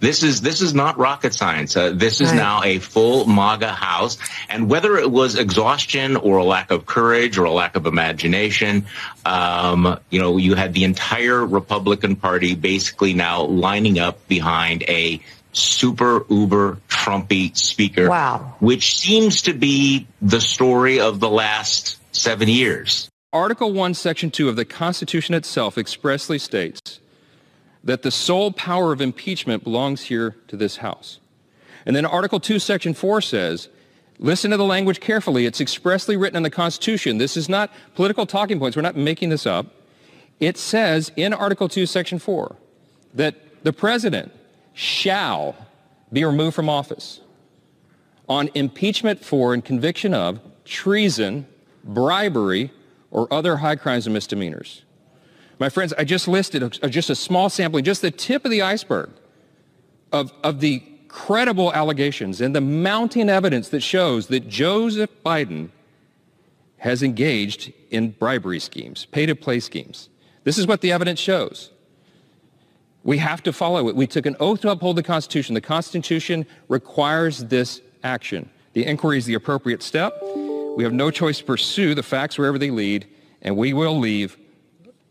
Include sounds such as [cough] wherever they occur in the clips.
This is this is not rocket science. Uh, this is right. now a full MAGA house, and whether it was exhaustion or a lack of courage or a lack of imagination, um, you know, you had the entire Republican Party basically now lining up behind a super uber Trumpy speaker. Wow. Which seems to be the story of the last seven years. Article 1, Section 2 of the Constitution itself expressly states that the sole power of impeachment belongs here to this House. And then Article 2, Section 4 says, listen to the language carefully. It's expressly written in the Constitution. This is not political talking points. We're not making this up. It says in Article 2, Section 4 that the president shall be removed from office on impeachment for and conviction of treason, bribery, or other high crimes and misdemeanors. My friends, I just listed a, just a small sampling, just the tip of the iceberg of, of the credible allegations and the mounting evidence that shows that Joseph Biden has engaged in bribery schemes, pay-to-play schemes. This is what the evidence shows. We have to follow it. We took an oath to uphold the Constitution. The Constitution requires this action. The inquiry is the appropriate step. We have no choice to pursue the facts wherever they lead, and we will leave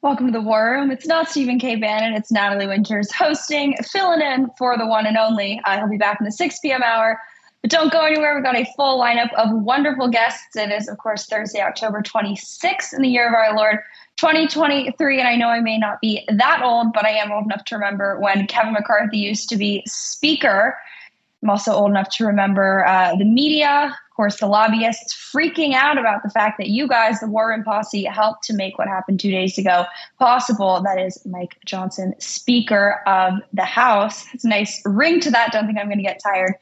Welcome to the War Room. It's not Stephen K. Bannon, it's Natalie Winters hosting, filling in for the one and only. He'll be back in the 6 p.m. hour. But don't go anywhere. We've got a full lineup of wonderful guests. It is, of course, Thursday, October 26th in the year of our Lord 2023. And I know I may not be that old, but I am old enough to remember when Kevin McCarthy used to be Speaker I'm also old enough to remember uh, the media, course, the lobbyists freaking out about the fact that you guys, the War Room Posse, helped to make what happened two days ago possible. That is Mike Johnson, Speaker of the House. It's a nice ring to that. Don't think I'm going to get tired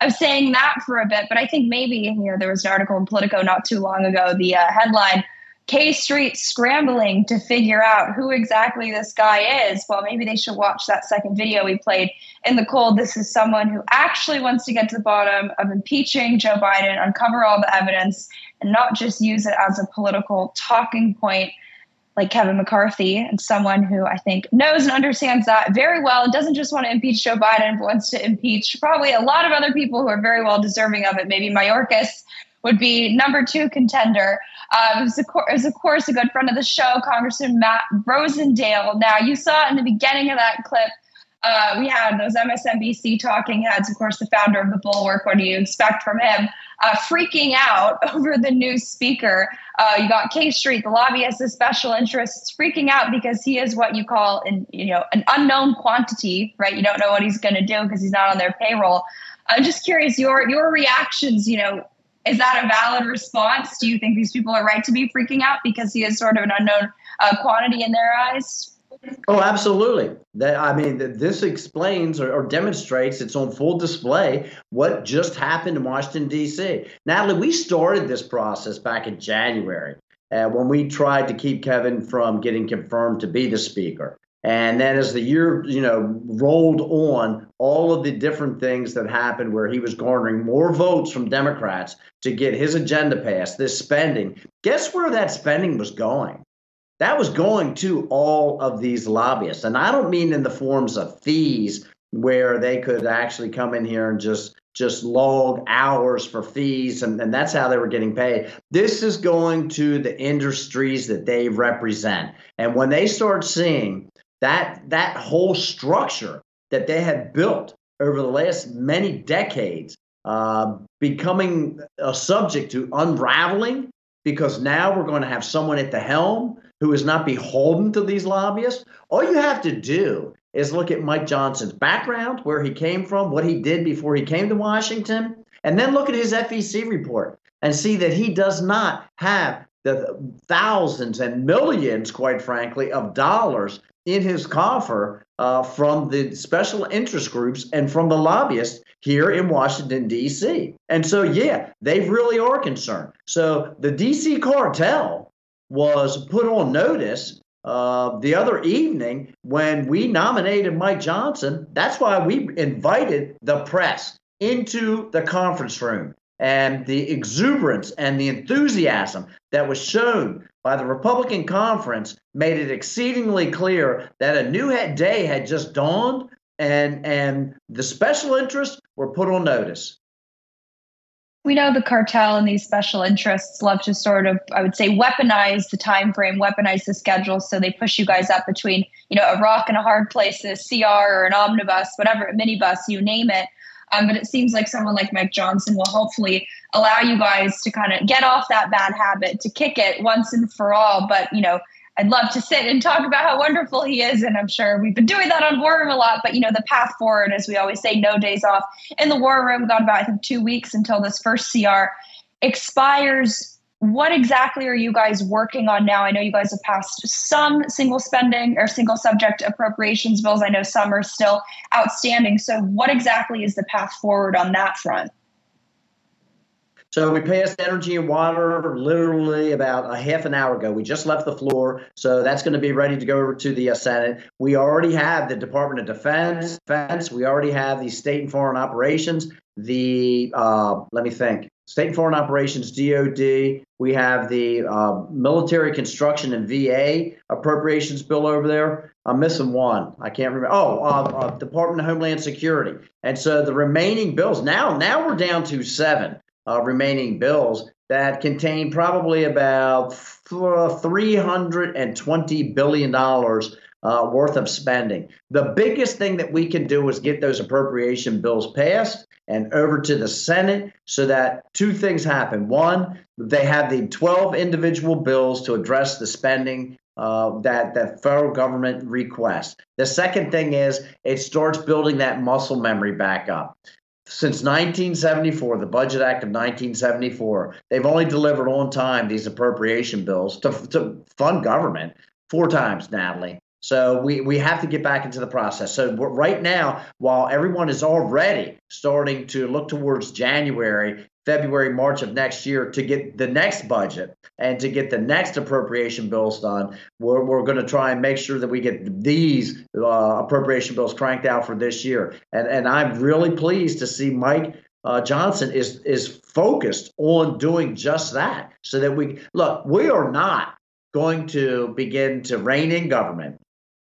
of saying that for a bit, but I think maybe you know there was an article in Politico not too long ago. The uh, headline K Street scrambling to figure out who exactly this guy is. Well, maybe they should watch that second video we played in the cold. This is someone who actually wants to get to the bottom of impeaching Joe Biden, uncover all the evidence, and not just use it as a political talking point like Kevin McCarthy, and someone who I think knows and understands that very well and doesn't just want to impeach Joe Biden, but wants to impeach probably a lot of other people who are very well deserving of it. Maybe Mayorkas would be number two contender. Um, is, of course, of course, a good friend of the show, Congressman Matt Rosendale. Now, you saw in the beginning of that clip, uh, we had those MSNBC talking heads, of course, the founder of the Bulwark. What do you expect from him? Uh, freaking out [laughs] over the new speaker. Uh, you got K Street, the lobbyists, the special interests, freaking out because he is what you call, an, you know, an unknown quantity, right? You don't know what he's going to do because he's not on their payroll. I'm just curious your your reactions. You know, is that a valid response? Do you think these people are right to be freaking out because he is sort of an unknown uh, quantity in their eyes? Oh, absolutely. That I mean, this explains or, or, demonstrates it's on full display what just happened in Washington D.C. Natalie, we started this process back in January uh, when we tried to keep Kevin from getting confirmed to be the speaker. And then as the year, you know, rolled on, all of the different things that happened where he was garnering more votes from Democrats to get his agenda passed, this spending. Guess where that spending was going? That was going to all of these lobbyists. And I don't mean in the forms of fees where they could actually come in here and just just log hours for fees and, and that's how they were getting paid this is going to the industries that they represent and when they start seeing that that whole structure that they had built over the last many decades uh, becoming a subject to unraveling because now we're going to have someone at the helm who is not beholden to these lobbyists. All you have to do is look at Mike Johnson's background, where he came from, what he did before he came to Washington, and then look at his FEC report and see that he does not have the thousands and millions, quite frankly, of dollars in his coffer uh, from the special interest groups and from the lobbyists here in Washington, D.C. And so, yeah, they really are concerned. So the D.C. cartel was put on notice uh, the other evening when we nominated Mike Johnson. That's why we invited the press into the conference room and the exuberance and the enthusiasm that was shown by the Republican conference made it exceedingly clear that a new day had just dawned and and the special interests were put on notice. We know the cartel and these special interests love to sort of i would say weaponize the time frame weaponize the schedule. So they push you guys up between you know a rock and a hard place a cr or an omnibus whatever a minibus you name it um, but it seems like someone like mike johnson will hopefully allow you guys to kind of get off that bad habit to kick it once and for all but you know I'd love to sit and talk about how wonderful he is. And I'm sure we've been doing that on War Room a lot. But, you know, the path forward, as we always say, no days off. In the War Room, got about, I think, two weeks until this first CR expires. What exactly are you guys working on now? I know you guys have passed some single spending or single subject appropriations bills. I know some are still outstanding. So, what exactly is the path forward on that front? So we passed energy and water literally about a half an hour ago. We just left the floor, so that's going to be ready to go over to the uh, Senate. We already have the Department of Defense. Defense. We already have the State and Foreign Operations. The uh, let me think. State Foreign Operations, DoD. We have the uh, Military Construction and VA appropriations bill over there. I'm missing one. I can't remember. Oh, uh, uh, Department of Homeland Security. And so the remaining bills now, now we're down to seven uh, remaining bills that contain probably about $320 billion uh, worth of spending. The biggest thing that we can do is get those appropriation bills passed and over to the Senate so that two things happen. One, they have the 12 individual bills to address the spending uh, that the federal government requests. The second thing is it starts building that muscle memory back up since 1974, the Budget Act of 1974, they've only delivered on time these appropriation bills to, to fund government four times, Natalie. So we, we have to get back into the process. So right now, while everyone is already starting to look towards January February, March of next year to get the next budget and to get the next appropriation bills done. We're, we're going to try and make sure that we get these uh, appropriation bills cranked out for this year. And, and I'm really pleased to see Mike uh, Johnson is is focused on doing just that so that we look, we are not going to begin to rein in government,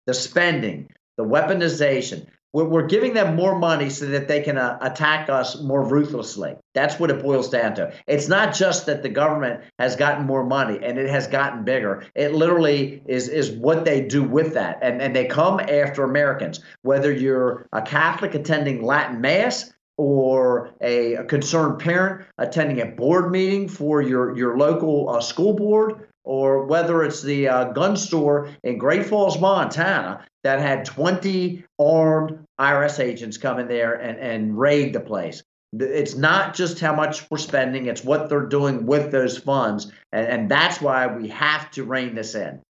the spending, the weaponization we're, we're giving them more money so that they can uh, attack us more ruthlessly. That's what it boils down to. It's not just that the government has gotten more money and it has gotten bigger. It literally is is what they do with that, and and they come after Americans. Whether you're a Catholic attending Latin Mass or a, a, concerned parent attending a board meeting for your, your local uh, school board, or whether it's the uh, gun store in Great Falls, Montana, that had 20 armed IRS agents come in there and, and raid the place. It's not just how much we're spending, it's what they're doing with those funds. And, and that's why we have to rein this in.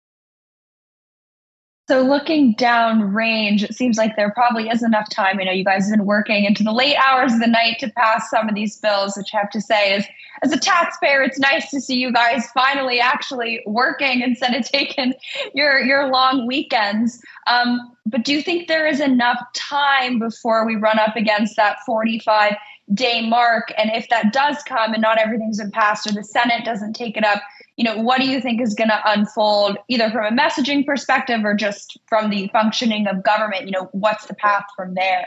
So looking down range, it seems like there probably is enough time. I know you guys have been working into the late hours of the night to pass some of these bills, which I have to say is as a taxpayer, it's nice to see you guys finally actually working [laughs] instead of taking your your long weekends. Um, but do you think there is enough time before we run up against that 45 day mark? And if that does come and not everything's been passed or the Senate doesn't take it up, you know, what do you think is going to unfold either from a messaging perspective or just from the functioning of government? You know, what's the path from there?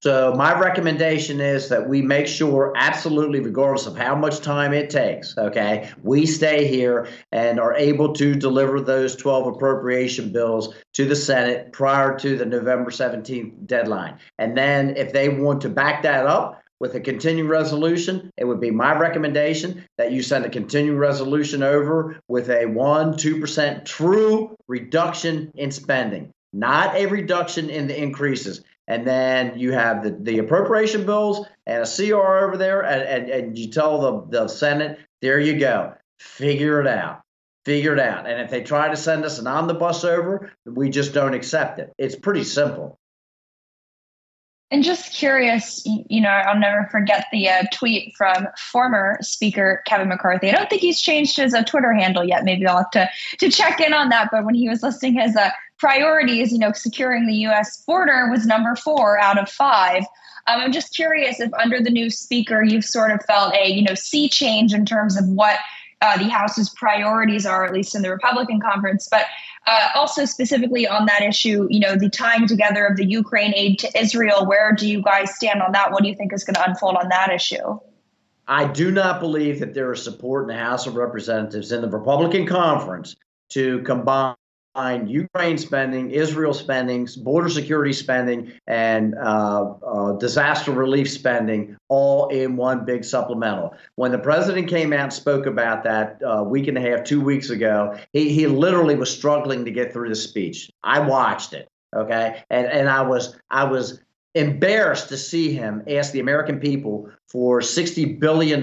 So my recommendation is that we make sure, absolutely, regardless of how much time it takes, okay, we stay here and are able to deliver those 12 appropriation bills to the Senate prior to the November 17th deadline. And then if they want to back that up, with a continuing resolution, it would be my recommendation that you send a continuing resolution over with a 1 2% true reduction in spending, not a reduction in the increases. And then you have the, the appropriation bills and a CR over there, and, and, and you tell the, the Senate, there you go, figure it out figure it out. And if they try to send us an omnibus over, we just don't accept it. It's pretty simple. And just curious, you know, I'll never forget the uh, tweet from former Speaker Kevin McCarthy. I don't think he's changed his uh, Twitter handle yet. Maybe I'll have to to check in on that. But when he was listing his uh, priorities, you know, securing the U.S. border was number four out of five. Um, I'm just curious if under the new Speaker, you've sort of felt a you know sea change in terms of what uh, the House's priorities are, at least in the Republican conference. But uh, also specifically on that issue, you know, the tying together of the Ukraine aid to Israel. Where do you guys stand on that? What do you think is going to unfold on that issue? I do not believe that there is support in the House of Representatives in the Republican conference to combine Ukraine spending, Israel spending, border security spending, and uh, uh, disaster relief spending all in one big supplemental. When the president came out and spoke about that a uh, week and a half, two weeks ago, he, he literally was struggling to get through the speech. I watched it. Okay. And, and I was I was embarrassed to see him ask the American people for $60 billion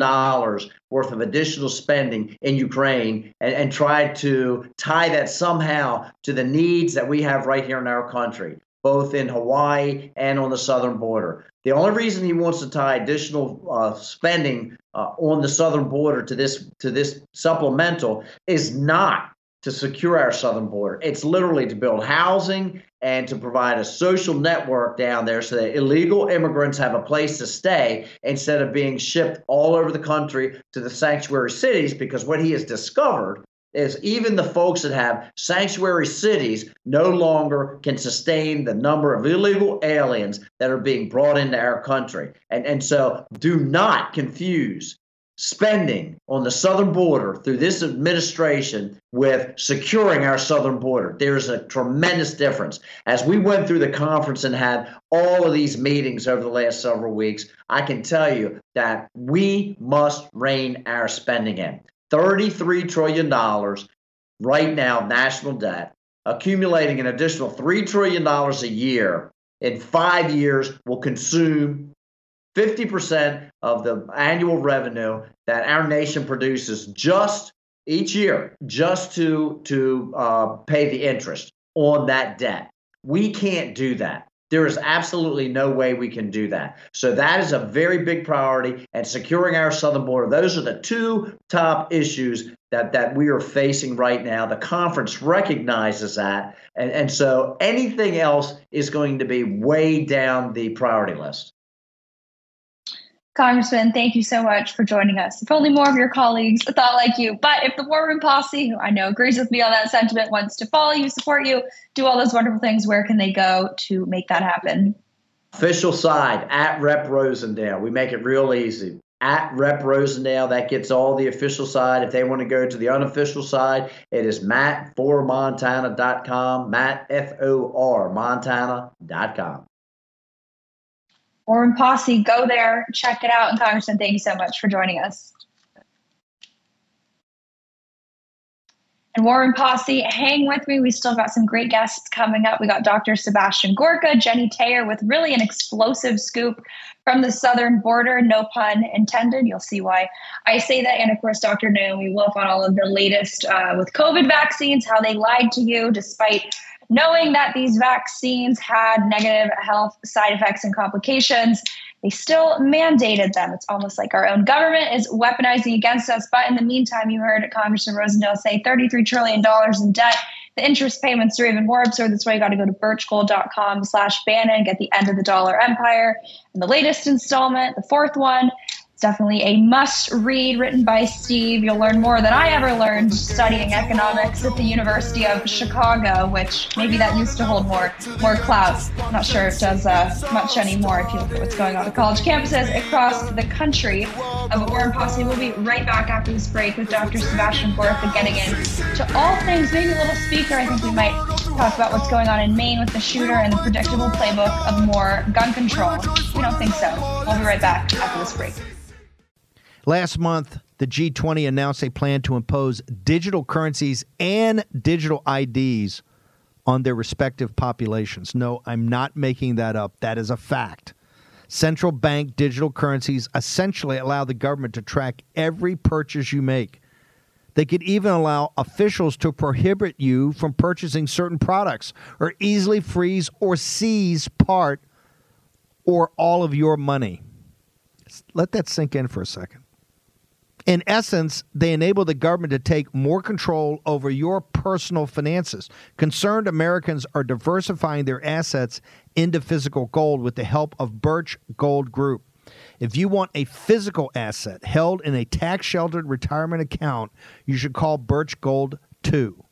worth of additional spending in Ukraine and, and try to tie that somehow to the needs that we have right here in our country, both in Hawaii and on the southern border. The only reason he wants to tie additional uh, spending uh, on the southern border to this to this supplemental is not to secure our southern border. It's literally to build housing and to provide a social network down there so that illegal immigrants have a place to stay instead of being shipped all over the country to the sanctuary cities. Because what he has discovered is even the folks that have sanctuary cities no longer can sustain the number of illegal aliens that are being brought into our country. And, and so do not confuse spending on the southern border through this administration with securing our southern border. There's a tremendous difference. As we went through the conference and had all of these meetings over the last several weeks, I can tell you that we must rein our spending in. $33 trillion right now, national debt, accumulating an additional $3 trillion a year in five years will consume 50% of the annual revenue that our nation produces just each year, just to, to uh, pay the interest on that debt. We can't do that. There is absolutely no way we can do that. So that is a very big priority and securing our southern border. Those are the two top issues that, that we are facing right now. The conference recognizes that. And, and so anything else is going to be way down the priority list. Congressman, thank you so much for joining us. If only more of your colleagues thought like you. But if the War Room Posse, who I know agrees with me on that sentiment, wants to follow you, support you, do all those wonderful things, where can they go to make that happen? Official side at Rep Rosendale. We make it real easy. At Rep Rosendale, that gets all the official side. If they want to go to the unofficial side, it is matt4montana.com, Matt, F O R, montana.com. War Room Posse, go there, check it out. And Congressman, thank you so much for joining us. And War Room Posse, hang with me. We still got some great guests coming up. We got Dr. Sebastian Gorka, Jenny Taylor with really an explosive scoop from the southern border, no pun intended. You'll see why I say that. And of course, Dr. Naomi Wolf on all of the latest uh, with COVID vaccines, how they lied to you despite knowing that these vaccines had negative health side effects and complications, they still mandated them. It's almost like our own government is weaponizing against us. But in the meantime, you heard Congressman Rosendale say $33 trillion in debt. The interest payments are even more absurd. That's why you got to go to birchgold.com slash Bannon, get the end of the dollar empire. And the latest installment, the fourth one, definitely a must read written by Steve. You'll learn more than I ever learned studying economics at the University of Chicago, which maybe that used to hold more more clout. Not sure it does uh, much anymore if you look at what's going on at college campuses across the country. Uh, but War Room Posse will be right back after this break with Dr. Sebastian Gorka getting in to all things, maybe a little speaker. I think we might talk about what's going on in Maine with the shooter and the predictable playbook of more gun control. We don't think so. We'll be right back after this break. Last month, the G20 announced a plan to impose digital currencies and digital IDs on their respective populations. No, I'm not making that up. That is a fact. Central bank digital currencies essentially allow the government to track every purchase you make. They could even allow officials to prohibit you from purchasing certain products or easily freeze or seize part or all of your money. Let that sink in for a second. In essence, they enable the government to take more control over your personal finances. Concerned Americans are diversifying their assets into physical gold with the help of Birch Gold Group. If you want a physical asset held in a tax sheltered retirement account, you should call Birch Gold 2.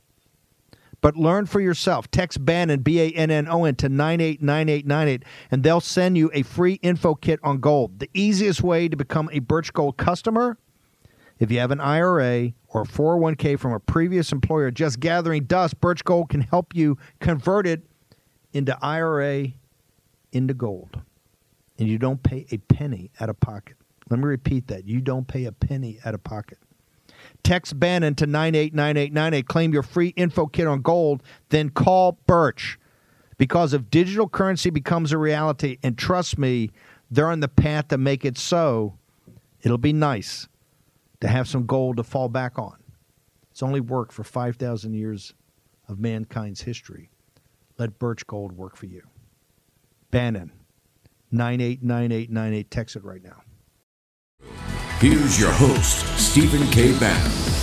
But learn for yourself. Text Bannon, B A N N O N, to 989898, and they'll send you a free info kit on gold. The easiest way to become a Birch Gold customer if you have an IRA or 401k from a previous employer just gathering dust, Birch Gold can help you convert it into IRA into gold. And you don't pay a penny out of pocket. Let me repeat that. You don't pay a penny out of pocket. Text Bannon to 989898. Claim your free info kit on gold, then call Birch. Because if digital currency becomes a reality, and trust me, they're on the path to make it so, it'll be nice to have some gold to fall back on. It's only worked for 5,000 years of mankind's history. Let Birch Gold work for you. Bannon, 989898. Text it right now. Here's your host, Stephen K. Bannon.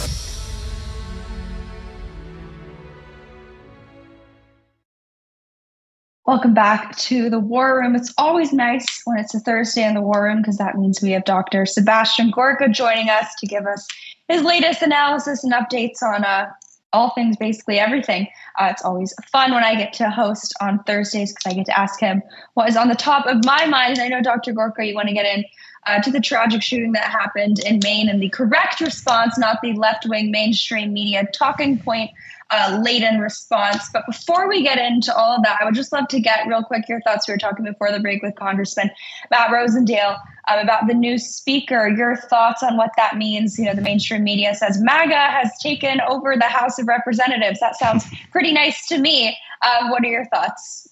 Welcome back to the War Room. It's always nice when it's a Thursday in the War Room because that means we have Dr. Sebastian Gorka joining us to give us his latest analysis and updates on uh, all things, basically everything. Uh, it's always fun when I get to host on Thursdays because I get to ask him what is on the top of my mind. And I know, Dr. Gorka, you want to get in uh, to the tragic shooting that happened in Maine and the correct response, not the left wing mainstream media talking point uh, laden response. But before we get into all of that, I would just love to get real quick your thoughts. We were talking before the break with Congressman Matt Rosendale um, about the new speaker. Your thoughts on what that means? You know, the mainstream media says MAGA has taken over the House of Representatives. That sounds pretty nice to me. Um, what are your thoughts?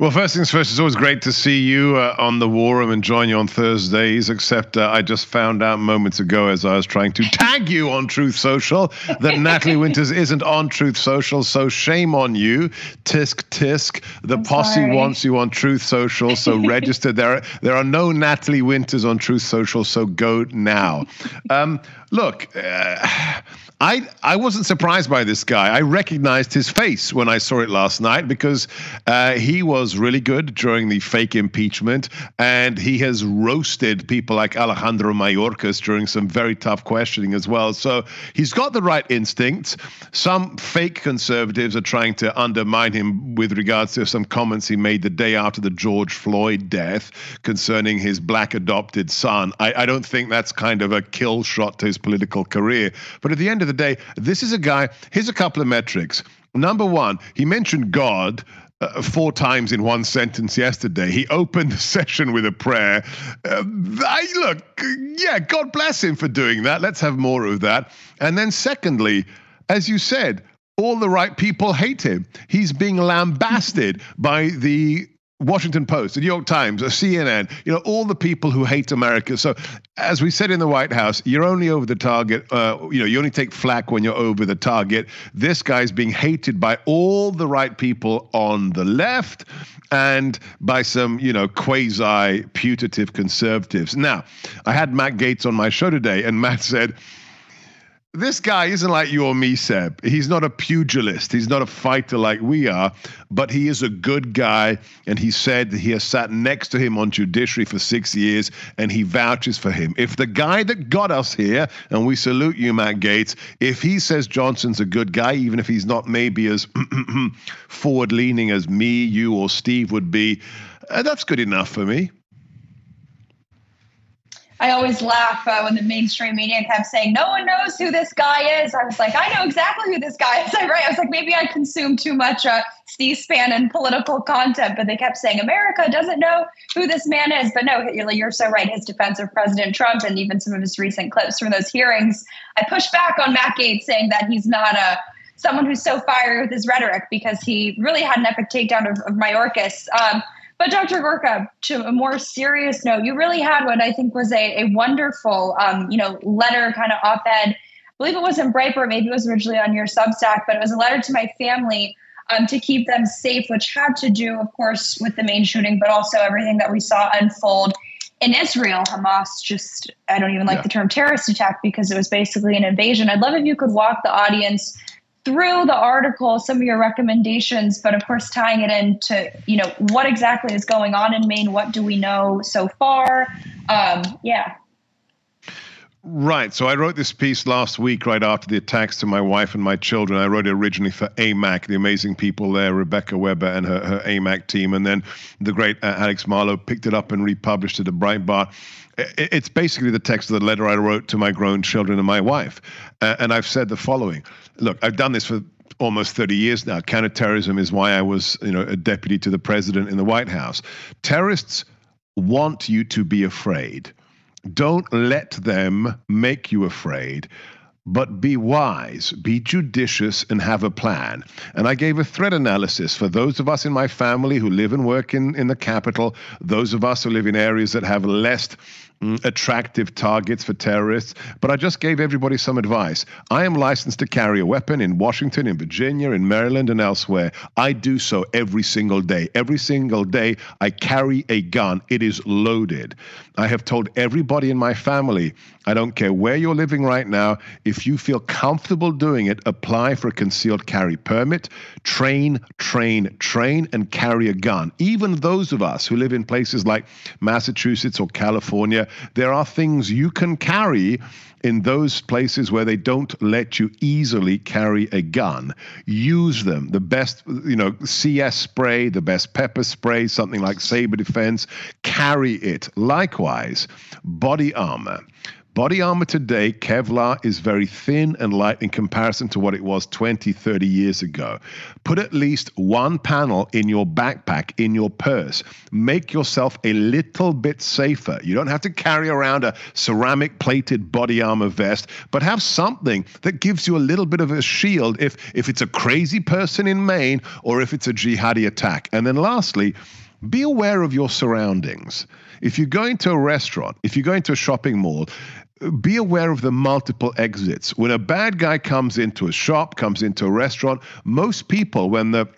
Well, first things first, it's always great to see you uh, on the War Room and join you on Thursdays. Except uh, I just found out moments ago as I was trying to tag you on Truth Social that Natalie Winters isn't on Truth Social. So shame on you. Tisk tisk. The I'm posse sorry. wants you on Truth Social. So [laughs] register. There, there are no Natalie Winters on Truth Social. So go now. Um, look. Uh, I I wasn't surprised by this guy. I recognized his face when I saw it last night because uh, he was really good during the fake impeachment, and he has roasted people like Alejandro Mayorkas during some very tough questioning as well. So he's got the right instincts. Some fake conservatives are trying to undermine him with regards to some comments he made the day after the George Floyd death concerning his black adopted son. I, I don't think that's kind of a kill shot to his political career. But at the end of the day, this is a guy. Here's a couple of metrics. Number one, he mentioned God. Uh, four times in one sentence yesterday. He opened the [laughs] session with a prayer. Uh, I, look, yeah, God bless him for doing that. Let's have more of that. And then, secondly, as you said, all the right people hate him. He's being lambasted by the Washington Post, the New York Times, CNN, you know, all the people who hate America. So, as we said in the White House, you're only over the target. Uh, you know, you only take flack when you're over the target. This guy's being hated by all the right people on the left and by some, you know, quasi putative conservatives. Now, I had Matt Gaetz on my show today, and Matt said, this guy isn't like you or me, Seb. He's not a pugilist. He's not a fighter like we are, but he is a good guy. And he said that he has sat next to him on judiciary for six years and he vouches for him. If the guy that got us here, and we salute you, Matt Gaetz, if he says Johnson's a good guy, even if he's not maybe as [clears throat] forward leaning as me, you, or Steve would be, uh, that's good enough for me. I always laugh uh, when the mainstream media kept saying, no one knows who this guy is. I was like, I know exactly who this guy is. [laughs] I, right? I was like, maybe I consume too much uh, C-SPAN and political content, but they kept saying, America doesn't know who this man is. But no, you're so right. His defense of President Trump and even some of his recent clips from those hearings, I pushed back on Matt Gaetz saying that he's not a someone who's so fiery with his rhetoric because he really had an epic takedown of, of Mayorkas. Um, but Dr. Gorka, to a more serious note, you really had what I think was a, a wonderful, um, you know, letter kind of op-ed. I believe it was in Breitbart, maybe it was originally on your Substack, but it was a letter to my family um, to keep them safe, which had to do, of course, with the Maine shooting, but also everything that we saw unfold in Israel. Hamas just, I don't even like yeah. the term terrorist attack because it was basically an invasion. I'd love if you could walk the audience through the article some of your recommendations but of course tying it into you know what exactly is going on in maine what do we know so far? Um, yeah Right. So I wrote this piece last week, right after the attacks to my wife and my children. I wrote it originally for AMAC, the amazing people there, Rebecca Weber and her, her AMAC team. And then the great uh, Alex Marlow picked it up and republished it at Breitbart. It's basically the text of the letter I wrote to my grown children and my wife. Uh, and I've said the following Look, I've done this for almost 30 years now. Counterterrorism is why I was, you know, a deputy to the president in the White House. Terrorists want you to be afraid. Don't let them make you afraid but be wise, be judicious, and have a plan. And I gave a threat analysis for those of us in my family who live and work in, in the capital, those of us who live in areas that have less Mm, attractive targets for terrorists. But I just gave everybody some advice. I am licensed to carry a weapon in Washington, in Virginia, in Maryland, and elsewhere. I do so every single day. Every single day, I carry a gun. It is loaded. I have told everybody in my family I don't care where you're living right now. If you feel comfortable doing it, apply for a concealed carry permit, train, train, train, and carry a gun. Even those of us who live in places like Massachusetts or California, there are things you can carry in those places where they don't let you easily carry a gun. Use them. The best, you know, CS spray, the best pepper spray, something like Sabre Defense, carry it. Likewise, body armor. Body armor today, Kevlar, is very thin and light in comparison to what it was 20, 30 years ago. Put at least one panel in your backpack, in your purse. Make yourself a little bit safer. You don't have to carry around a ceramic plated body armor vest, but have something that gives you a little bit of a shield if, if it's a crazy person in Maine or if it's a jihadi attack. And then lastly, be aware of your surroundings. If you're going to a restaurant, if you're going to a shopping mall, be aware of the multiple exits. When a bad guy comes into a shop, comes into a restaurant, most people, when the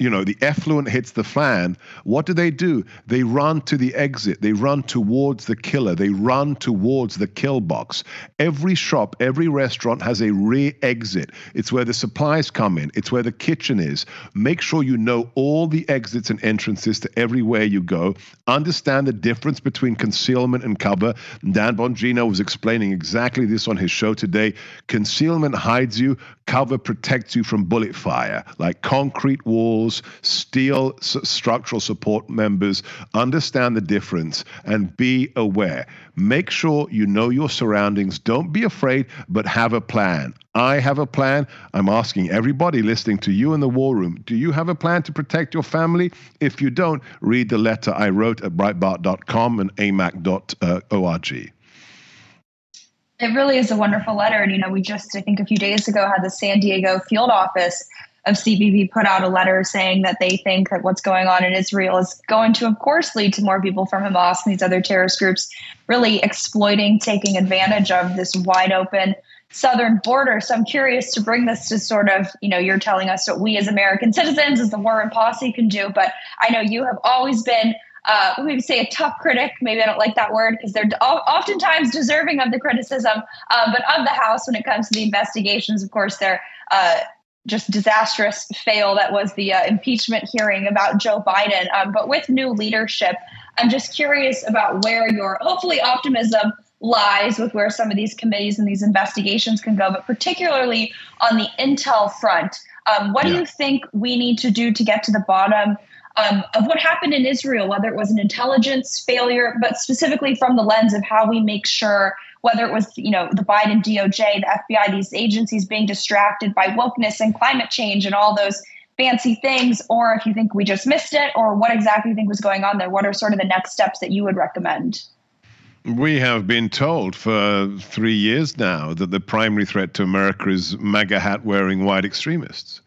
you know, the effluent hits the fan, what do they do? They run to the exit. They run towards the killer. They run towards the kill box. Every shop, every restaurant has a rear exit. It's where the supplies come in, it's where the kitchen is. Make sure you know all the exits and entrances to everywhere you go. Understand the difference between concealment and cover. Dan Bongino was explaining exactly this on his show today. Concealment hides you, cover protects you from bullet fire, like concrete walls steel structural support members, understand the difference and be aware. Make sure you know your surroundings. Don't be afraid, but have a plan. I have a plan. I'm asking everybody listening to you in the war room do you have a plan to protect your family? If you don't, read the letter I wrote at breitbart.com and amac.org. Uh, it really is a wonderful letter. And, you know, we just, I think a few days ago, had the San Diego field office of CBP put out a letter saying that they think that what's going on in Israel is going to, of course, lead to more people from Hamas and these other terrorist groups really exploiting, taking advantage of this wide open southern border. So I'm curious to bring this to sort of, you know, you're telling us what we as American citizens, as the War Room Posse, can do. But I know you have always been uh, maybe say a tough critic. Maybe I don't like that word because they're oftentimes deserving of the criticism, uh, but of the House when it comes to the investigations. Of course, they're uh, just disastrous fail that was the uh, impeachment hearing about Joe Biden. Um, but with new leadership, I'm just curious about where your hopefully optimism lies with where some of these committees and these investigations can go, but particularly on the intel front. Um, what yeah. do you think we need to do to get to the bottom um, of what happened in Israel, whether it was an intelligence failure, but specifically from the lens of how we make sure, whether it was you know the Biden DOJ, the FBI, these agencies being distracted by wokeness and climate change and all those fancy things, or if you think we just missed it, or what exactly you think was going on there. What are sort of the next steps that you would recommend? We have been told for three years now that the primary threat to America is MAGA hat wearing white extremists.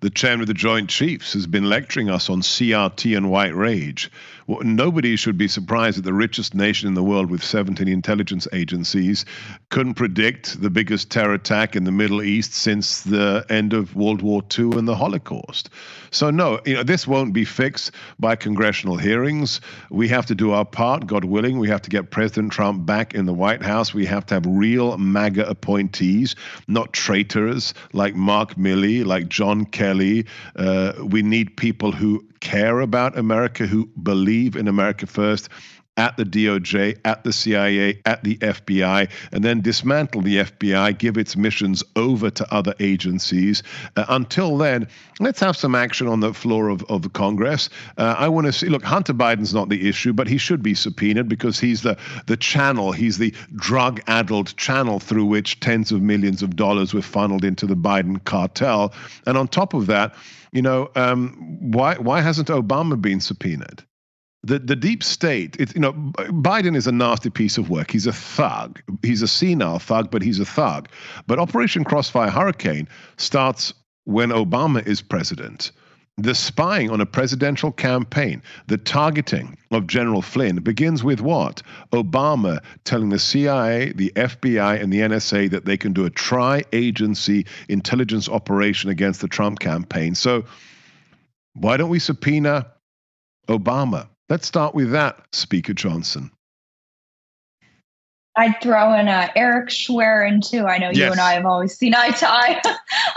The chairman of the Joint Chiefs has been lecturing us on CRT and white rage. Nobody should be surprised that the richest nation in the world with 17 intelligence agencies couldn't predict the biggest terror attack in the Middle East since the end of World War II and the Holocaust. So no, you know, this won't be fixed by congressional hearings. We have to do our part, God willing. We have to get President Trump back in the White House. We have to have real MAGA appointees, not traitors like Mark Milley, like John Kelly. Uh, we need people who care about America, who believe in America first, at the DOJ, at the CIA, at the FBI, and then dismantle the FBI, give its missions over to other agencies. Uh, until then, let's have some action on the floor of, of Congress. Uh, I want to see, look, Hunter Biden's not the issue, but he should be subpoenaed because he's the, the channel, he's the drug addled channel through which tens of millions of dollars were funneled into the Biden cartel. And on top of that, you know, um, why why hasn't Obama been subpoenaed? The the deep state, it's you know, Biden is a nasty piece of work. He's a thug. He's a senile thug, but he's a thug. But Operation Crossfire Hurricane starts when Obama is president the spying on a presidential campaign, the targeting of General Flynn begins with what? Obama telling the CIA, the FBI, and the NSA that they can do a tri agency intelligence operation against the Trump campaign. So, why don't we subpoena Obama? Let's start with that, Speaker Johnson. I'd throw in uh, Eric Schwerin too. I know yes. you and I have always seen [laughs] eye to eye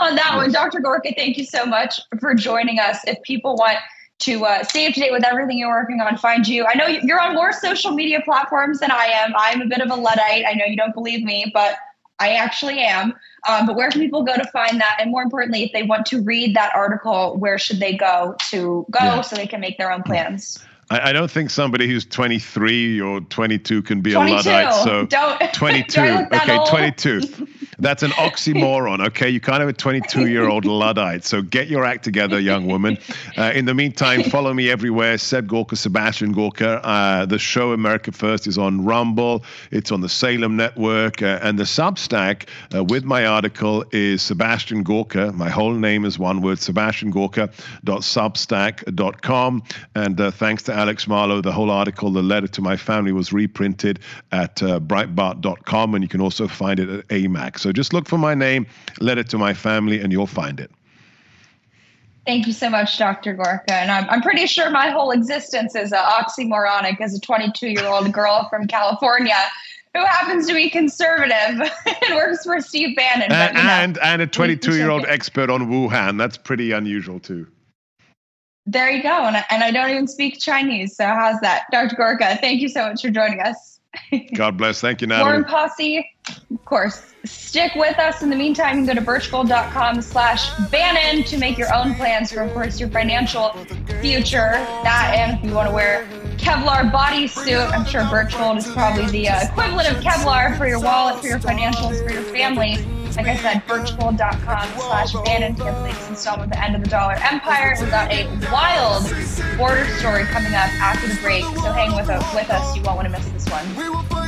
on that yes. one. Dr. Gorka, thank you so much for joining us. If people want to uh, stay up to date with everything you're working on, find you. I know you're on more social media platforms than I am. I'm a bit of a Luddite. I know you don't believe me, but I actually am. Um, but where can people go to find that? And more importantly, if they want to read that article, where should they go to go yeah. so they can make their own plans? I, I, don't think somebody who's 23 or 22 can be 22. a Luddite. So don't, [laughs] 22. okay, 22. [laughs] That's an oxymoron, okay? You can't have a 22 year old Luddite. So get your act together, young woman. Uh, in the meantime, follow me everywhere Seb Gorka, Sebastian Gorka. Uh, the show America First is on Rumble, it's on the Salem Network, uh, and the Substack uh, with my article is Sebastian Gorka. My whole name is one word, Sebastian sebastiangorka.substack.com. And uh, thanks to Alex Marlow, the whole article, the letter to my family, was reprinted at uh, breitbart.com, and you can also find it at AMAC. So just look for my name, let it to my family, and you'll find it. Thank you so much, Dr. Gorka. And I'm, I'm pretty sure my whole existence is uh, oxymoronic as a 22 year old girl from California who happens to be conservative [laughs] and works for Steve Bannon. And, but, and, and, a 22 year old expert on Wuhan. That's pretty unusual, too. There you go. And I, and I don't even speak Chinese. So, how's that? Dr. Gorka, thank you so much for joining us. [laughs] God bless. Thank you, Natalie. War Room Posse, of course. Stick with us. In the meantime, you can go to birchgold.com slash Bannon to make your own plans for, of course, your financial future. That and if you want to wear Kevlar bodysuit, I'm sure Birchgold is probably the uh, equivalent of Kevlar for your wallet, for your financials, for your family. Like I said, birchgold.com slash Bannon to get the latest installment the end of the dollar empire. We've got a wild border story coming up after the break, so hang with, us, with us. You won't want to miss this one.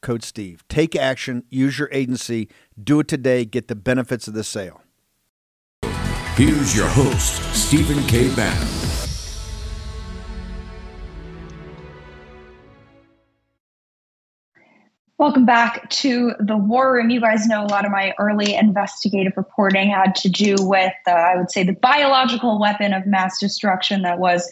code Steve. Take action, use your agency, do it today, get the benefits of the sale. Here's your host, Stephen K. Bannon. Welcome back to the War Room. You guys know a lot of my early investigative reporting had to do with, uh, I would say, the biological weapon of mass destruction that was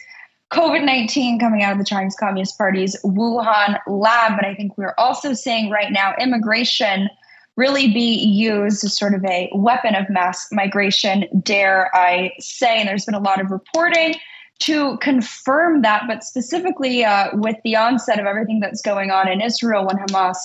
COVID 19 coming out of the Chinese Communist Party's Wuhan lab. But I think we're also seeing right now immigration really be used as sort of a weapon of mass migration, dare I say. And there's been a lot of reporting to confirm that, but specifically uh, with the onset of everything that's going on in Israel when Hamas,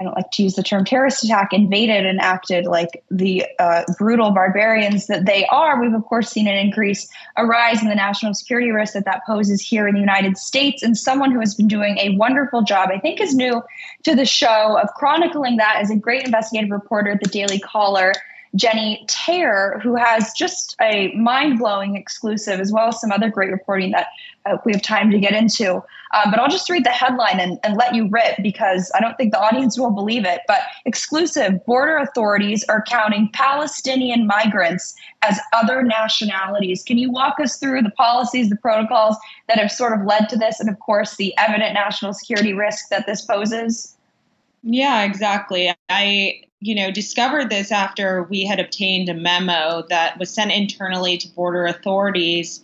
I don't like to use the term terrorist attack, invaded and acted like the uh, brutal barbarians that they are, we've of course seen an increase, a rise in the national security risk that that poses here in the United States. And someone who has been doing a wonderful job, I think is new to the show, of chronicling that as a great investigative reporter at the Daily Caller Jenny Taer, who has just a mind blowing exclusive, as well as some other great reporting that uh, we have time to get into. Um, but I'll just read the headline and, and let you rip because I don't think the audience will believe it. But exclusive border authorities are counting Palestinian migrants as other nationalities. Can you walk us through the policies, the protocols that have sort of led to this, and of course, the evident national security risk that this poses? Yeah, exactly. I you know, discovered this after we had obtained a memo that was sent internally to border authorities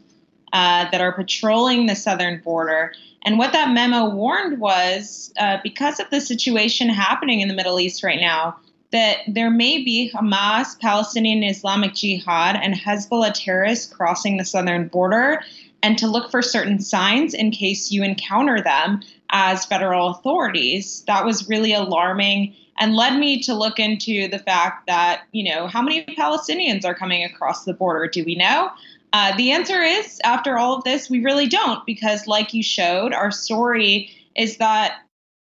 uh, that are patrolling the southern border. And what that memo warned was uh, because of the situation happening in the Middle East right now, that there may be Hamas, Palestinian Islamic Jihad, and Hezbollah terrorists crossing the southern border, and to look for certain signs in case you encounter them as federal authorities. That was really alarming and led me to look into the fact that, you know, how many Palestinians are coming across the border? Do we know? Uh, the answer is, after all of this, we really don't, because, like you showed, our story is that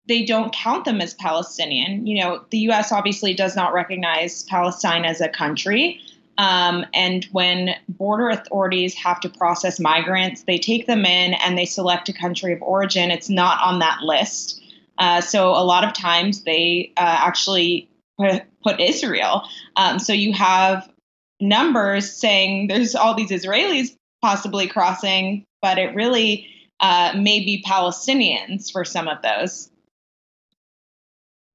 they don't count them as Palestinian. You know, the U.S. obviously does not recognize Palestine as a country. Um, and when border authorities have to process migrants, they take them in and they select a country of origin. It's not on that list. Uh, so a lot of times they uh, actually put, put Israel. Um, so you have numbers saying there's all these Israelis possibly crossing, but it really uh, may be Palestinians for some of those.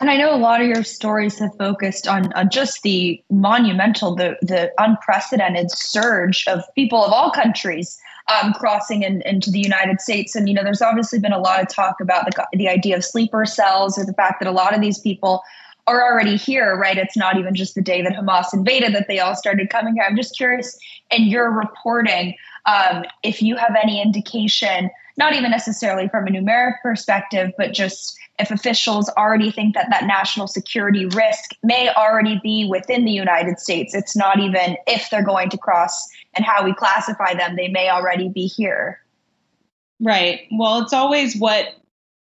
And I know a lot of your stories have focused on, on just the monumental, the the unprecedented surge of people of all countries um, crossing in, into the United States. And, you know, there's obviously been a lot of talk about the, the idea of sleeper cells or the fact that a lot of these people are already here, right? It's not even just the day that Hamas invaded that they all started coming here. I'm just curious in your reporting um, if you have any indication, not even necessarily from a numeric perspective, but just if officials already think that that national security risk may already be within the United States. It's not even if they're going to cross and how we classify them, they may already be here. Right. Well, it's always what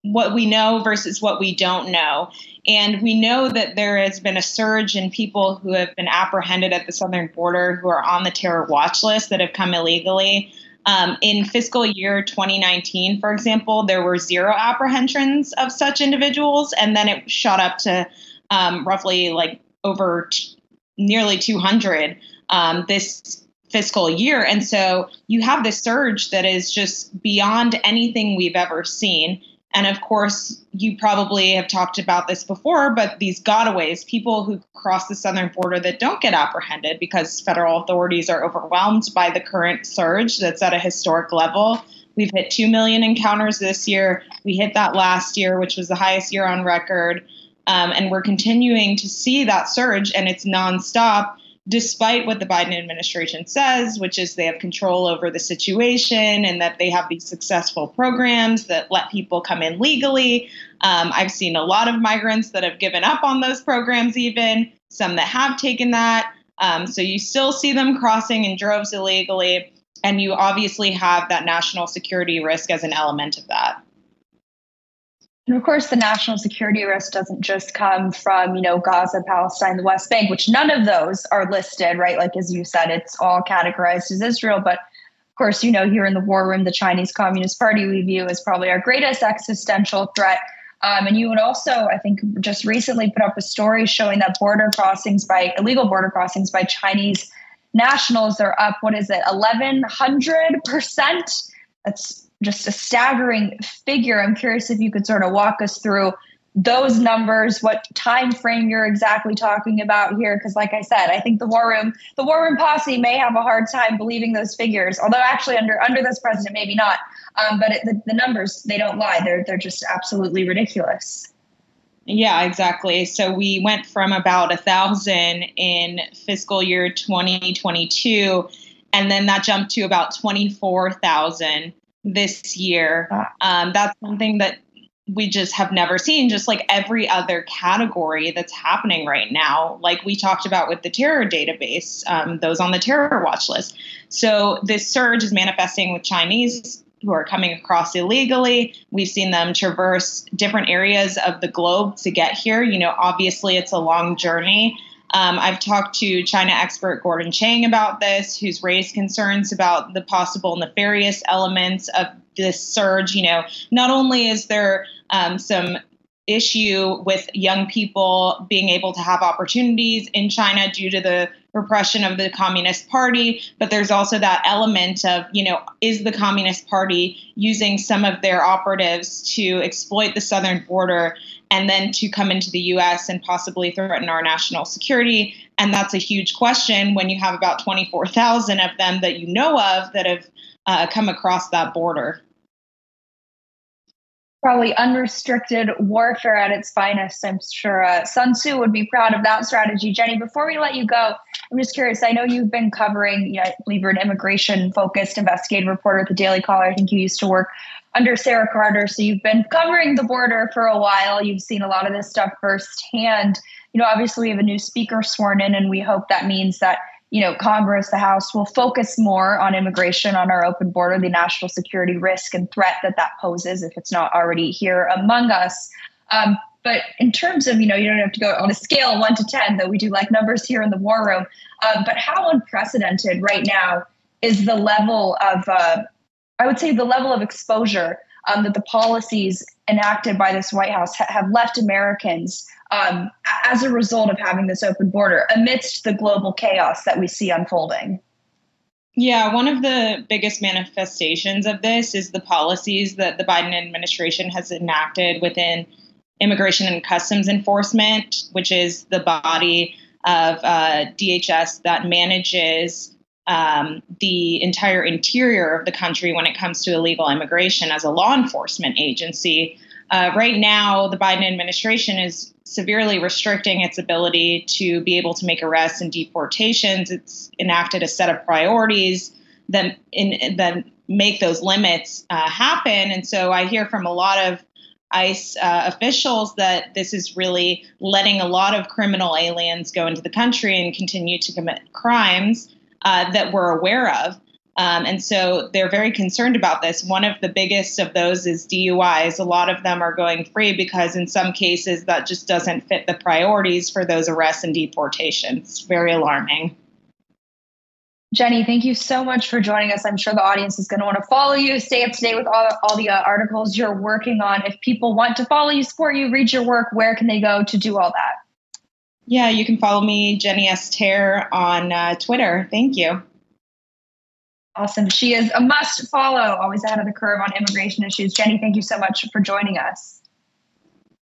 what we know versus what we don't know. And we know that there has been a surge in people who have been apprehended at the southern border who are on the terror watch list that have come illegally. Um, in fiscal year 2019, for example, there were zero apprehensions of such individuals, and then it shot up to um, roughly like over t- nearly 200 um, this fiscal year. And so you have this surge that is just beyond anything we've ever seen. And of course, you probably have talked about this before, but these gotaways, people who cross the southern border that don't get apprehended because federal authorities are overwhelmed by the current surge that's at a historic level. We've hit 2 million encounters this year. We hit that last year, which was the highest year on record. Um, and we're continuing to see that surge, and it's nonstop despite what the Biden administration says, which is they have control over the situation and that they have these successful programs that let people come in legally. Um, I've seen a lot of migrants that have given up on those programs, even some that have taken that. Um, so you still see them crossing in droves illegally. And you obviously have that national security risk as an element of that. And of course, the national security risk doesn't just come from, you know, Gaza, Palestine, the West Bank, which none of those are listed, right? Like, as you said, it's all categorized as Israel. But of course, you know, here in the war room, the Chinese Communist Party we view as probably our greatest existential threat. Um, and you would also, I think, just recently put up a story showing that border crossings by illegal border crossings by Chinese nationals are up, what is it, 1,100%? That's just a staggering figure. I'm curious if you could sort of walk us through those numbers, what time frame you're exactly talking about here. Because, like I said, I think the war room, the war room posse may have a hard time believing those figures. Although, actually, under under this president, maybe not. Um, but it, the, the numbers they don't lie. They're they're just absolutely ridiculous. Yeah, exactly. So we went from about a thousand in fiscal year 2022, and then that jumped to about 24,000 this year. Um, that's something that we just have never seen, just like every other category that's happening right now, like we talked about with the terror database, um, those on the terror watch list. So this surge is manifesting with Chinese who are coming across illegally. We've seen them traverse different areas of the globe to get here. You know, obviously it's a long journey. Um, I've talked to China expert Gordon Chang about this, who's raised concerns about the possible nefarious elements of this surge. You know, not only is there um, some issue with young people being able to have opportunities in China due to the repression of the Communist Party, but there's also that element of, you know, is the Communist Party using some of their operatives to exploit the southern border and then to come into the US and possibly threaten our national security? And that's a huge question when you have about 24,000 of them that you know of that have uh, come across that border probably unrestricted warfare at its finest. I'm sure uh, Sun Tzu would be proud of that strategy. Jenny, before we let you go, I'm just curious. I know you've been covering, you know, I believe you're an immigration focused investigative reporter at the Daily Caller. I think you used to work under Sarah Carter. So you've been covering the border for a while. You've seen a lot of this stuff firsthand. You know, obviously we have a new speaker sworn in, and we hope that means that you know, Congress, the House will focus more on immigration, on our open border, the national security risk and threat that that poses if it's not already here among us. Um, but in terms of, you know, you don't have to go on a scale one to 10, though we do like numbers here in the war room. Um, but how unprecedented right now is the level of, uh, I would say, the level of exposure um, that the policies enacted by this White House ha- have left Americans um, as a result of having this open border amidst the global chaos that we see unfolding. Yeah, one of the biggest manifestations of this is the policies that the Biden administration has enacted within Immigration and Customs Enforcement, which is the body of uh, DHS that manages um, the entire interior of the country when it comes to illegal immigration as a law enforcement agency. Uh, right now, the Biden administration is severely restricting its ability to be able to make arrests and deportations. It's enacted a set of priorities that in, that make those limits uh, happen. And so I hear from a lot of ICE uh, officials that this is really letting a lot of criminal aliens go into the country and continue to commit crimes uh, that we're aware of. Um, and so they're very concerned about this. One of the biggest of those is DUIs. A lot of them are going free because, in some cases, that just doesn't fit the priorities for those arrests and deportations. Very alarming. Jenny, thank you so much for joining us. I'm sure the audience is going to want to follow you, stay up to date with all, all the uh, articles you're working on. If people want to follow you, support you, read your work, where can they go to do all that? Yeah, you can follow me, Jenny S. Taer, on uh, Twitter. Thank you. Awesome. She is a must follow, always ahead of the curve on immigration issues. Jenny, thank you so much for joining us.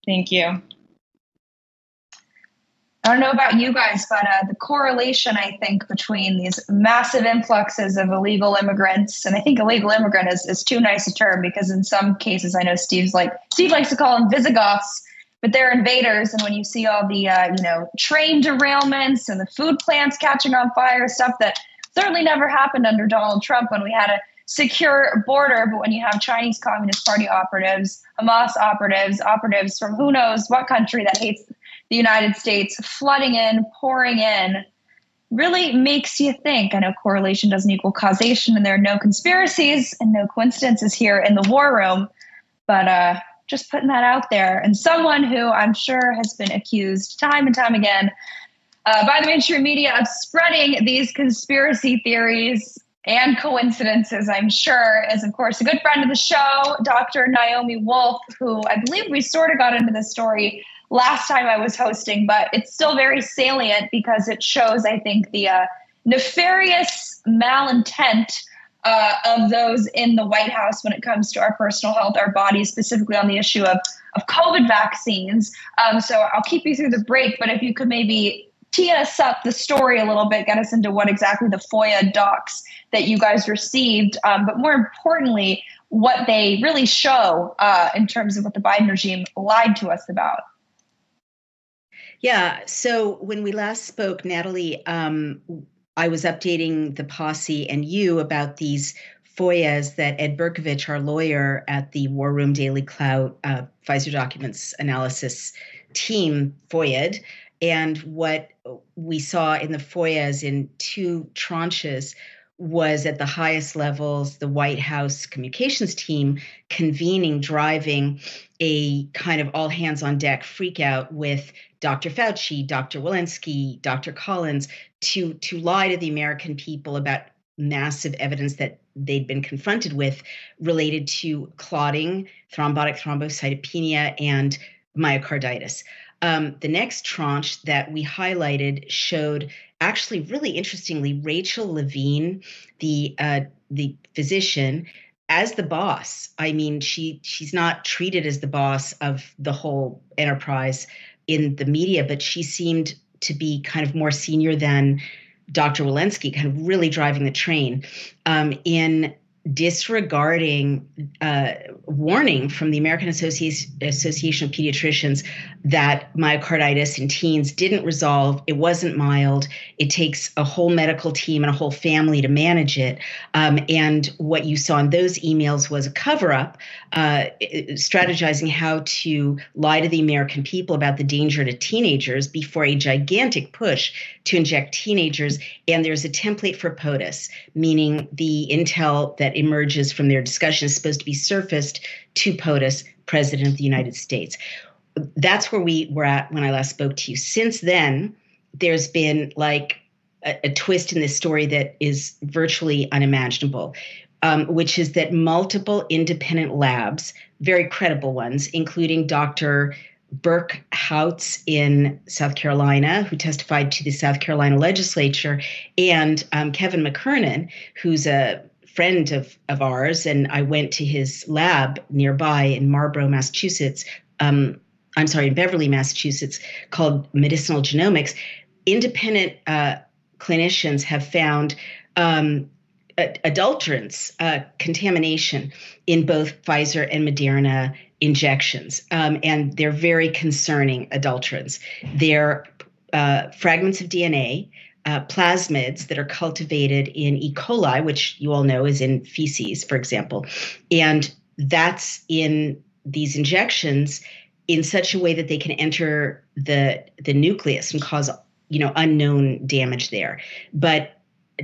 Thank you. I don't know about you guys, but uh, the correlation I think between these massive influxes of illegal immigrants, and I think illegal immigrant is, is too nice a term because in some cases I know Steve's like Steve likes to call them Visigoths but they're invaders. And when you see all the, uh, you know, train derailments and the food plants catching on fire, stuff that certainly never happened under Donald Trump when we had a secure border. But when you have Chinese Communist Party operatives, Hamas operatives, operatives from who knows what country that hates the United States flooding in, pouring in, really makes you think. I know correlation doesn't equal causation, and there are no conspiracies and no coincidences here in the war room. But uh, just putting that out there. And someone who I'm sure has been accused time and time again uh, by the mainstream media of spreading these conspiracy theories and coincidences, I'm sure, is of course a good friend of the show, Dr. Naomi Wolf, who I believe we sort of got into this story last time I was hosting, but it's still very salient because it shows, I think, the uh, nefarious malintent uh, of those in the White House when it comes to our personal health, our bodies, specifically on the issue of, of COVID vaccines. Um, so I'll keep you through the break, but if you could maybe tee us up the story a little bit, get us into what exactly the FOIA docs that you guys received, um, but more importantly, what they really show uh, in terms of what the Biden regime lied to us about. Yeah. So when we last spoke, Natalie, um, I was updating the posse and you about these FOIAs that Ed Berkovich, our lawyer at the War Room Daily Clout uh, Pfizer Documents Analysis team, FOIA'd. And what we saw in the FOIAs in two tranches was at the highest levels the White House communications team convening, driving a kind of all hands on deck freakout with Dr. Fauci, Dr. Walensky, Dr. Collins to to lie to the American people about massive evidence that they'd been confronted with related to clotting, thrombotic thrombocytopenia, and myocarditis. Um, the next tranche that we highlighted showed actually really interestingly Rachel Levine, the uh, the physician, as the boss. I mean, she she's not treated as the boss of the whole enterprise in the media, but she seemed to be kind of more senior than Dr. Walensky, kind of really driving the train um, in disregarding uh, warning from the American Association, Association of Pediatricians that myocarditis in teens didn't resolve. It wasn't mild. It takes a whole medical team and a whole family to manage it. Um, and what you saw in those emails was a cover up, uh, strategizing how to lie to the American people about the danger to teenagers before a gigantic push to inject teenagers. And there's a template for POTUS, meaning the intel that emerges from their discussion is supposed to be surfaced to POTUS, President of the United States. That's where we were at when I last spoke to you. Since then, there's been like a, a twist in this story that is virtually unimaginable. Um, which is that multiple independent labs, very credible ones, including Dr. Burke Houts in South Carolina, who testified to the South Carolina legislature, and um, Kevin McKernan, who's a friend of, of ours, and I went to his lab nearby in Marlborough, Massachusetts. Um, I'm sorry, in Beverly, Massachusetts, called Medicinal Genomics. Independent uh, clinicians have found um, adulterants, uh, contamination in both Pfizer and Moderna injections, um, and they're very concerning adulterants. They're uh, fragments of DNA uh, plasmids that are cultivated in E. coli, which you all know is in feces, for example. And that's in these injections in such a way that they can enter the the nucleus and cause you know unknown damage there. But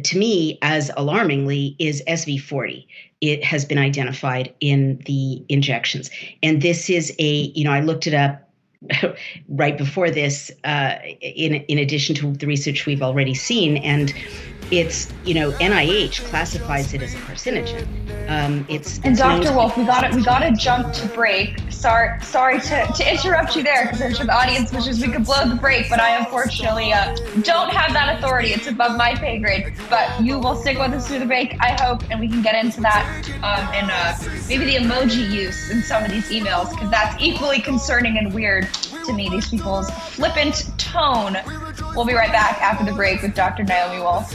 to me, as alarmingly, is SV40. It has been identified in the injections. And this is a, you know, I looked it up [laughs] right before this, uh, in in addition to the research we've already seen, and it's you know NIH classifies it as a carcinogen. Um, it's and Dr. Wolf, we got it. We got to jump to break. Sorry, sorry to, to interrupt you there because I'm sure the audience wishes we could blow the break, but I unfortunately uh, don't have that authority. It's above my pay grade. But you will stick with us through the break, I hope, and we can get into that um, and uh, maybe the emoji use in some of these emails because that's equally concerning and weird to me. These people's flippant tone. We'll be right back after the break with Dr. Naomi Wolf.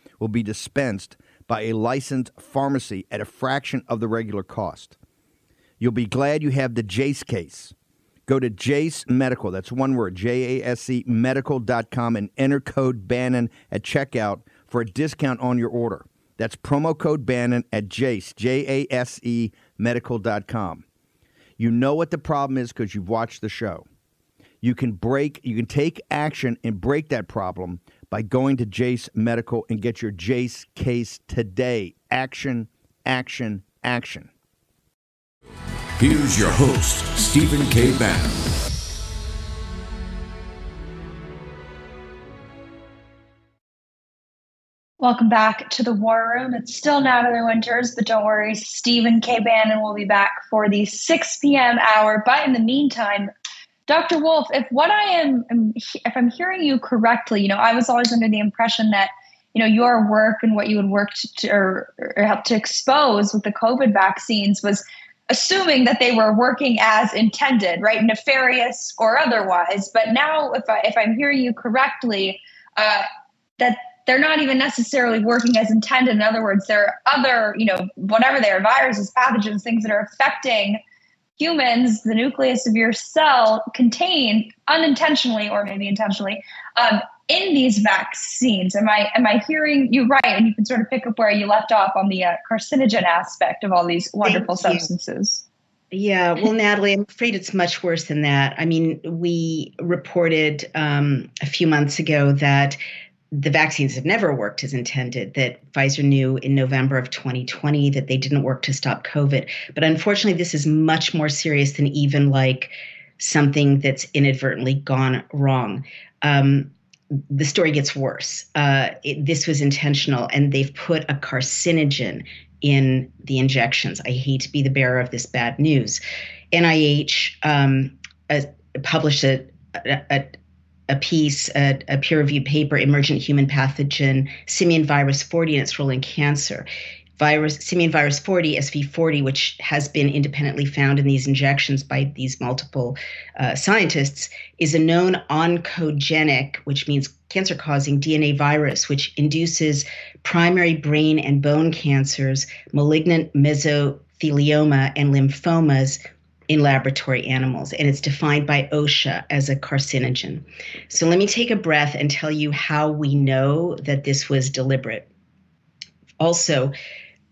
will be dispensed by a licensed pharmacy at a fraction of the regular cost. You'll be glad you have the Jase case. Go to Jase Medical, that's one word, J A S E medical.com, and enter code Bannon at checkout for a discount on your order. That's promo code Bannon at Jase, J A S E medical.com. You know what the problem is because you've watched the show. You can break, you can take action and break that problem by going to Jase Medical and get your Jase case today. Action, action, action. Here's your host, Stephen K. Bannon. Welcome back to the War Room. It's still Natalie Winters, but don't worry, Stephen K. Bannon will be back for the 6 p.m. hour. But in the meantime, Dr. Wolf, if what I am, if I'm hearing you correctly, you know, I was always under the impression that, you know, your work and what you had worked to, or, or help to expose with the COVID vaccines was assuming that they were working as intended, right, nefarious or otherwise. But now, if I if I'm hearing you correctly, uh, that they're not even necessarily working as intended. In other words, there are other, you know, whatever they are, viruses, pathogens, things that are affecting humans, the nucleus of your cell contained unintentionally or maybe intentionally um, in these vaccines. Am I am I hearing you right? And you can sort of pick up where you left off on the uh, carcinogen aspect of all these wonderful substances. Yeah, well, Natalie, I'm afraid it's much worse than that. I mean, we reported um, a few months ago that the vaccines have never worked as intended, that Pfizer knew in November of 2020 that they didn't work to stop COVID. But unfortunately, this is much more serious than even like something that's inadvertently gone wrong. Um, the story gets worse. Uh, it, this was intentional, and they've put a carcinogen in the injections. I hate to be the bearer of this bad news. NIH um, uh, published a, a, a piece, a, a peer reviewed paper, Emergent Human Pathogen Simian Virus 40 and its role in cancer. Virus, simian virus 40, SV40, which has been independently found in these injections by these multiple uh, scientists, is a known oncogenic, which means cancer causing DNA virus, which induces primary brain and bone cancers, malignant mesothelioma, and lymphomas in laboratory animals, and it's defined by OSHA as a carcinogen. So let me take a breath and tell you how we know that this was deliberate. Also,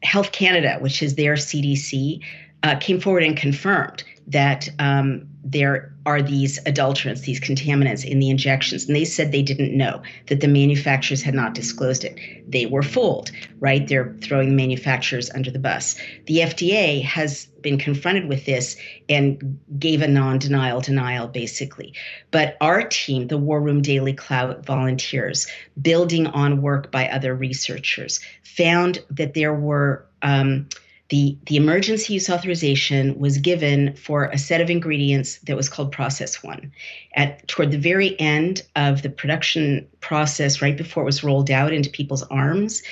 Health Canada, which is their CDC, uh, came forward and confirmed that um, there are these adulterants, these contaminants in the injections. And they said they didn't know that the manufacturers had not disclosed it. They were fooled, right? They're throwing the manufacturers under the bus. The FDA has been confronted with this and gave a non denial denial, basically. But our team, the War Room Daily Clout volunteers, building on work by other researchers, found that there were. Um, the, the emergency use authorization was given for a set of ingredients that was called process one. At toward the very end of the production process right before it was rolled out into people's arms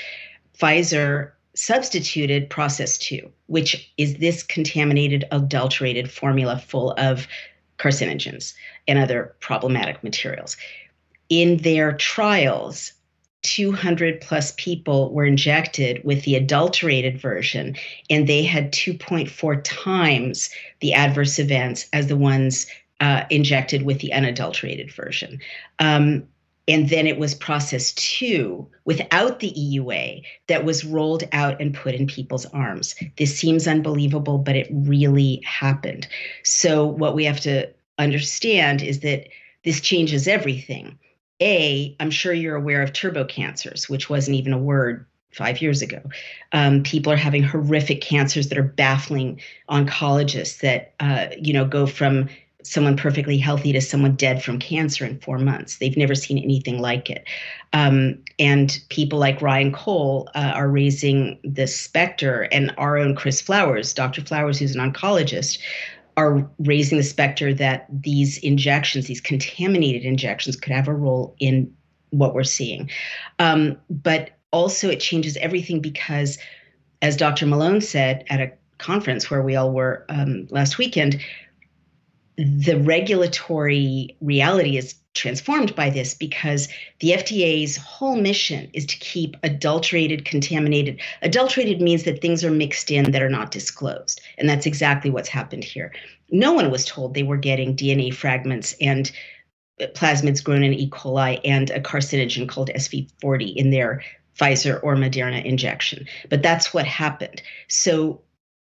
pfizer substituted process two which is this contaminated adulterated formula full of carcinogens and other problematic materials. In their trials 200 plus people were injected with the adulterated version, and they had 2.4 times the adverse events as the ones uh, injected with the unadulterated version. Um, and then it was process two without the EUA that was rolled out and put in people's arms. This seems unbelievable, but it really happened. So, what we have to understand is that this changes everything. A, I'm sure you're aware of turbo cancers, which wasn't even a word five years ago. Um, people are having horrific cancers that are baffling oncologists that, uh, you know, go from someone perfectly healthy to someone dead from cancer in four months. They've never seen anything like it. Um, and people like Ryan Cole uh, are raising the specter, and our own Chris Flowers, Dr. Flowers, who's an oncologist, are raising the specter that these injections, these contaminated injections, could have a role in what we're seeing. Um, but also, it changes everything because, as Dr. Malone said at a conference where we all were um, last weekend, the regulatory reality is transformed by this because the FDA's whole mission is to keep adulterated, contaminated. Adulterated means that things are mixed in that are not disclosed. And that's exactly what's happened here. No one was told they were getting DNA fragments and plasmids grown in E. coli and a carcinogen called SV40 in their Pfizer or Moderna injection. But that's what happened. So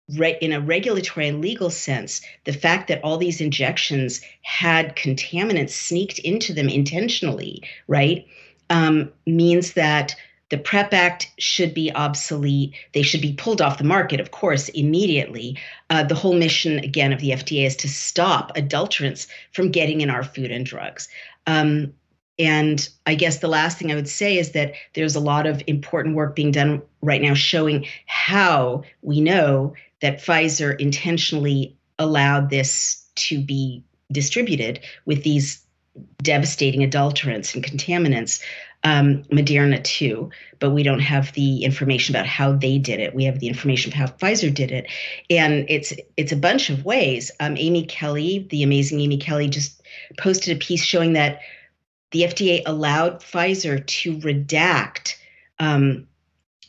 in a regulatory and legal sense, the fact that all these injections had contaminants sneaked into them intentionally, right, um, means that the PREP Act should be obsolete. They should be pulled off the market, of course, immediately. Uh, the whole mission, again, of the FDA is to stop adulterants from getting in our food and drugs. Um, and I guess the last thing I would say is that there's a lot of important work being done right now showing how we know that Pfizer intentionally allowed this to be distributed with these devastating adulterants and contaminants. Um, Moderna too, but we don't have the information about how they did it. We have the information about how Pfizer did it, and it's it's a bunch of ways. Um, Amy Kelly, the amazing Amy Kelly, just posted a piece showing that the FDA allowed Pfizer to redact um,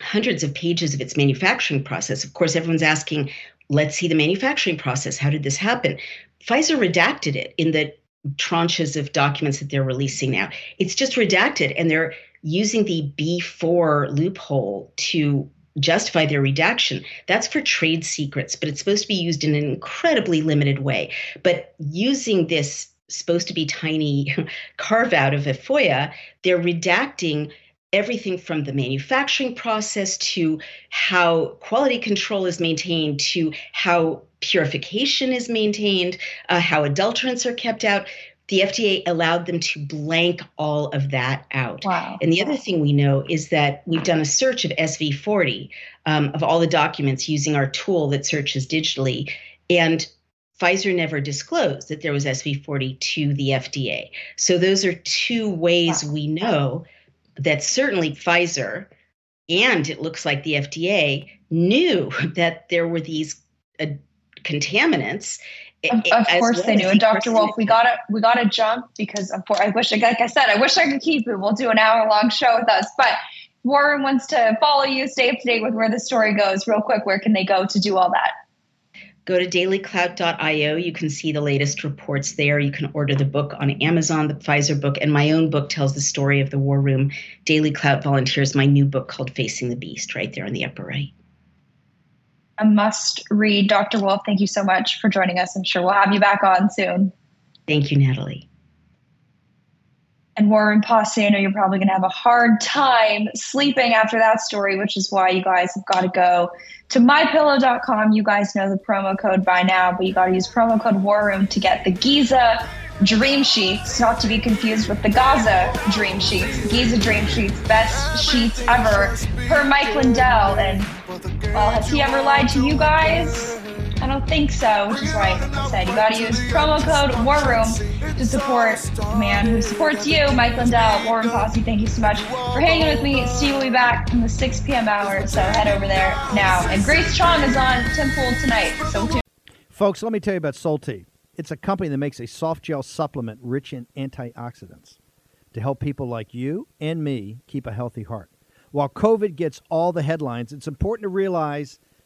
hundreds of pages of its manufacturing process. Of course, everyone's asking, let's see the manufacturing process. How did this happen? Pfizer redacted it in the tranches of documents that they're releasing now. It's just redacted, and they're using the B4 loophole to justify their redaction. That's for trade secrets, but it's supposed to be used in an incredibly limited way. But using this supposed to be tiny [laughs] carve out of a FOIA, they're redacting everything from the manufacturing process to how quality control is maintained to how purification is maintained, uh, how adulterants are kept out. The FDA allowed them to blank all of that out. Wow. And the other thing we know is that we've done a search of SV40 um, of all the documents using our tool that searches digitally. And Pfizer never disclosed that there was SV40 to the FDA. So those are two ways we know that certainly Pfizer and it looks like the FDA knew [laughs] that there were these uh, contaminants. Of, of course well they knew. And Dr. Wolf, we gotta we gotta jump because of course I wish like I said, I wish I could keep it. We'll do an hour long show with us. But Warren wants to follow you, stay up to date with where the story goes. Real quick, where can they go to do all that? Go to dailyclout.io. You can see the latest reports there. You can order the book on Amazon, the Pfizer book, and my own book tells the story of the war room. Daily Clout volunteers my new book called Facing the Beast, right there in the upper right. A must read. Dr. Wolf, thank you so much for joining us. I'm sure we'll have you back on soon. Thank you, Natalie and War Room Posse, I know you're probably going to have a hard time sleeping after that story, which is why you guys have got to go to mypillow.com. You guys know the promo code by now, but you got to use promo code War Room to get the Giza Dream Sheets, not to be confused with the Gaza Dream Sheets. Giza Dream Sheets, best sheets ever, per Mike Lindell. And well, has he ever lied to you guys? Don't think so, which is why I said you gotta use promo code War Room to support the man who supports you, Mike Lindell, War Room Posse. Thank you so much for hanging with me. Steve will be back in the 6 p.m. hour, so head over there now. And Grace Chong is on Pool tonight, so tune. Folks, let me tell you about Solti. It's a company that makes a soft gel supplement rich in antioxidants to help people like you and me keep a healthy heart. While COVID gets all the headlines, it's important to realize –